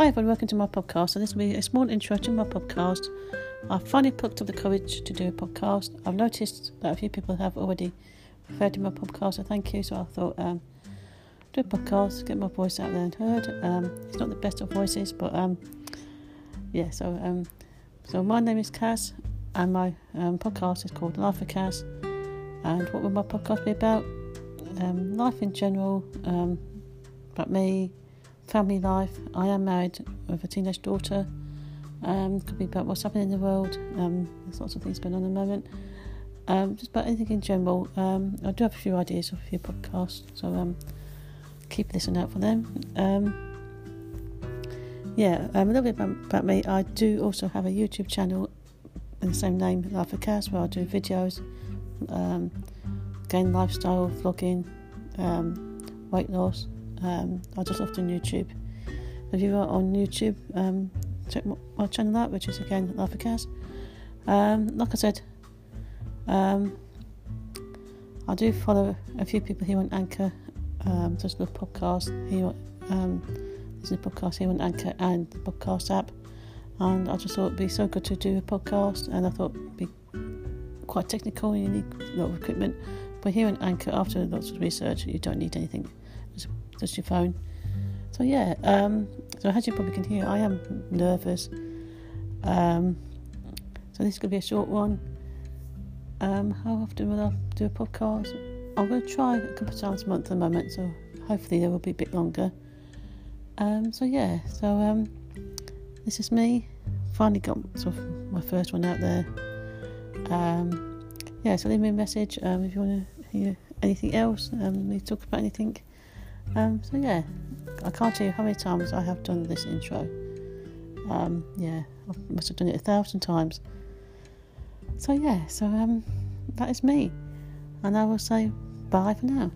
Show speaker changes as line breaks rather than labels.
Hi everyone, welcome to my podcast. And this will be a small intro to my podcast. I finally plucked up the courage to do a podcast. I've noticed that a few people have already referred to my podcast, so thank you. So I thought, um, do a podcast, get my voice out there and heard. Um, it's not the best of voices, but um, yeah. So um, so my name is Cass, and my um, podcast is called Life of Cass. And what will my podcast be about? Um, life in general, um, about me, family life. I am married with a teenage daughter. Um, could be about what's happening in the world. Um, there's lots of things going on at the moment. Um, just about anything in general. Um, I do have a few ideas of a few podcasts, so um, keep listening out for them. Um, yeah, a little bit about, about me. I do also have a YouTube channel in the same name, Life of Cass, where I do videos, again, lifestyle, vlogging, weight loss. Um, I just often YouTube. If you are on YouTube, um, check my, channel out, which is again Life of Cass. Um, like I said, um, I do follow a few people here on Anchor. Um, there's a podcast here. Um, there's a podcast here on Anchor and the podcast app. And I just thought it'd be so good to do a podcast, and I thought it'd be quite technical. You need a lot of equipment, but here on Anchor, after lots of research, you don't need anything. Just your phone. So yeah. Um, so as you probably can hear, I am nervous. Um, so this could be a short one. Um, how often will I do a podcast? I'm going to try a couple of times a month at the moment, so hopefully they will be a bit longer. Um, so yeah, so um, this is me. Finally got sort of my first one out there. Um, yeah, so leave me a message if you want to hear anything else. Um, to talk about anything. Um, so yeah, I can't tell you how many times I have done this intro. Um, yeah, I must have done it a thousand times. So yeah, so um, that is me, and I will say bye for now.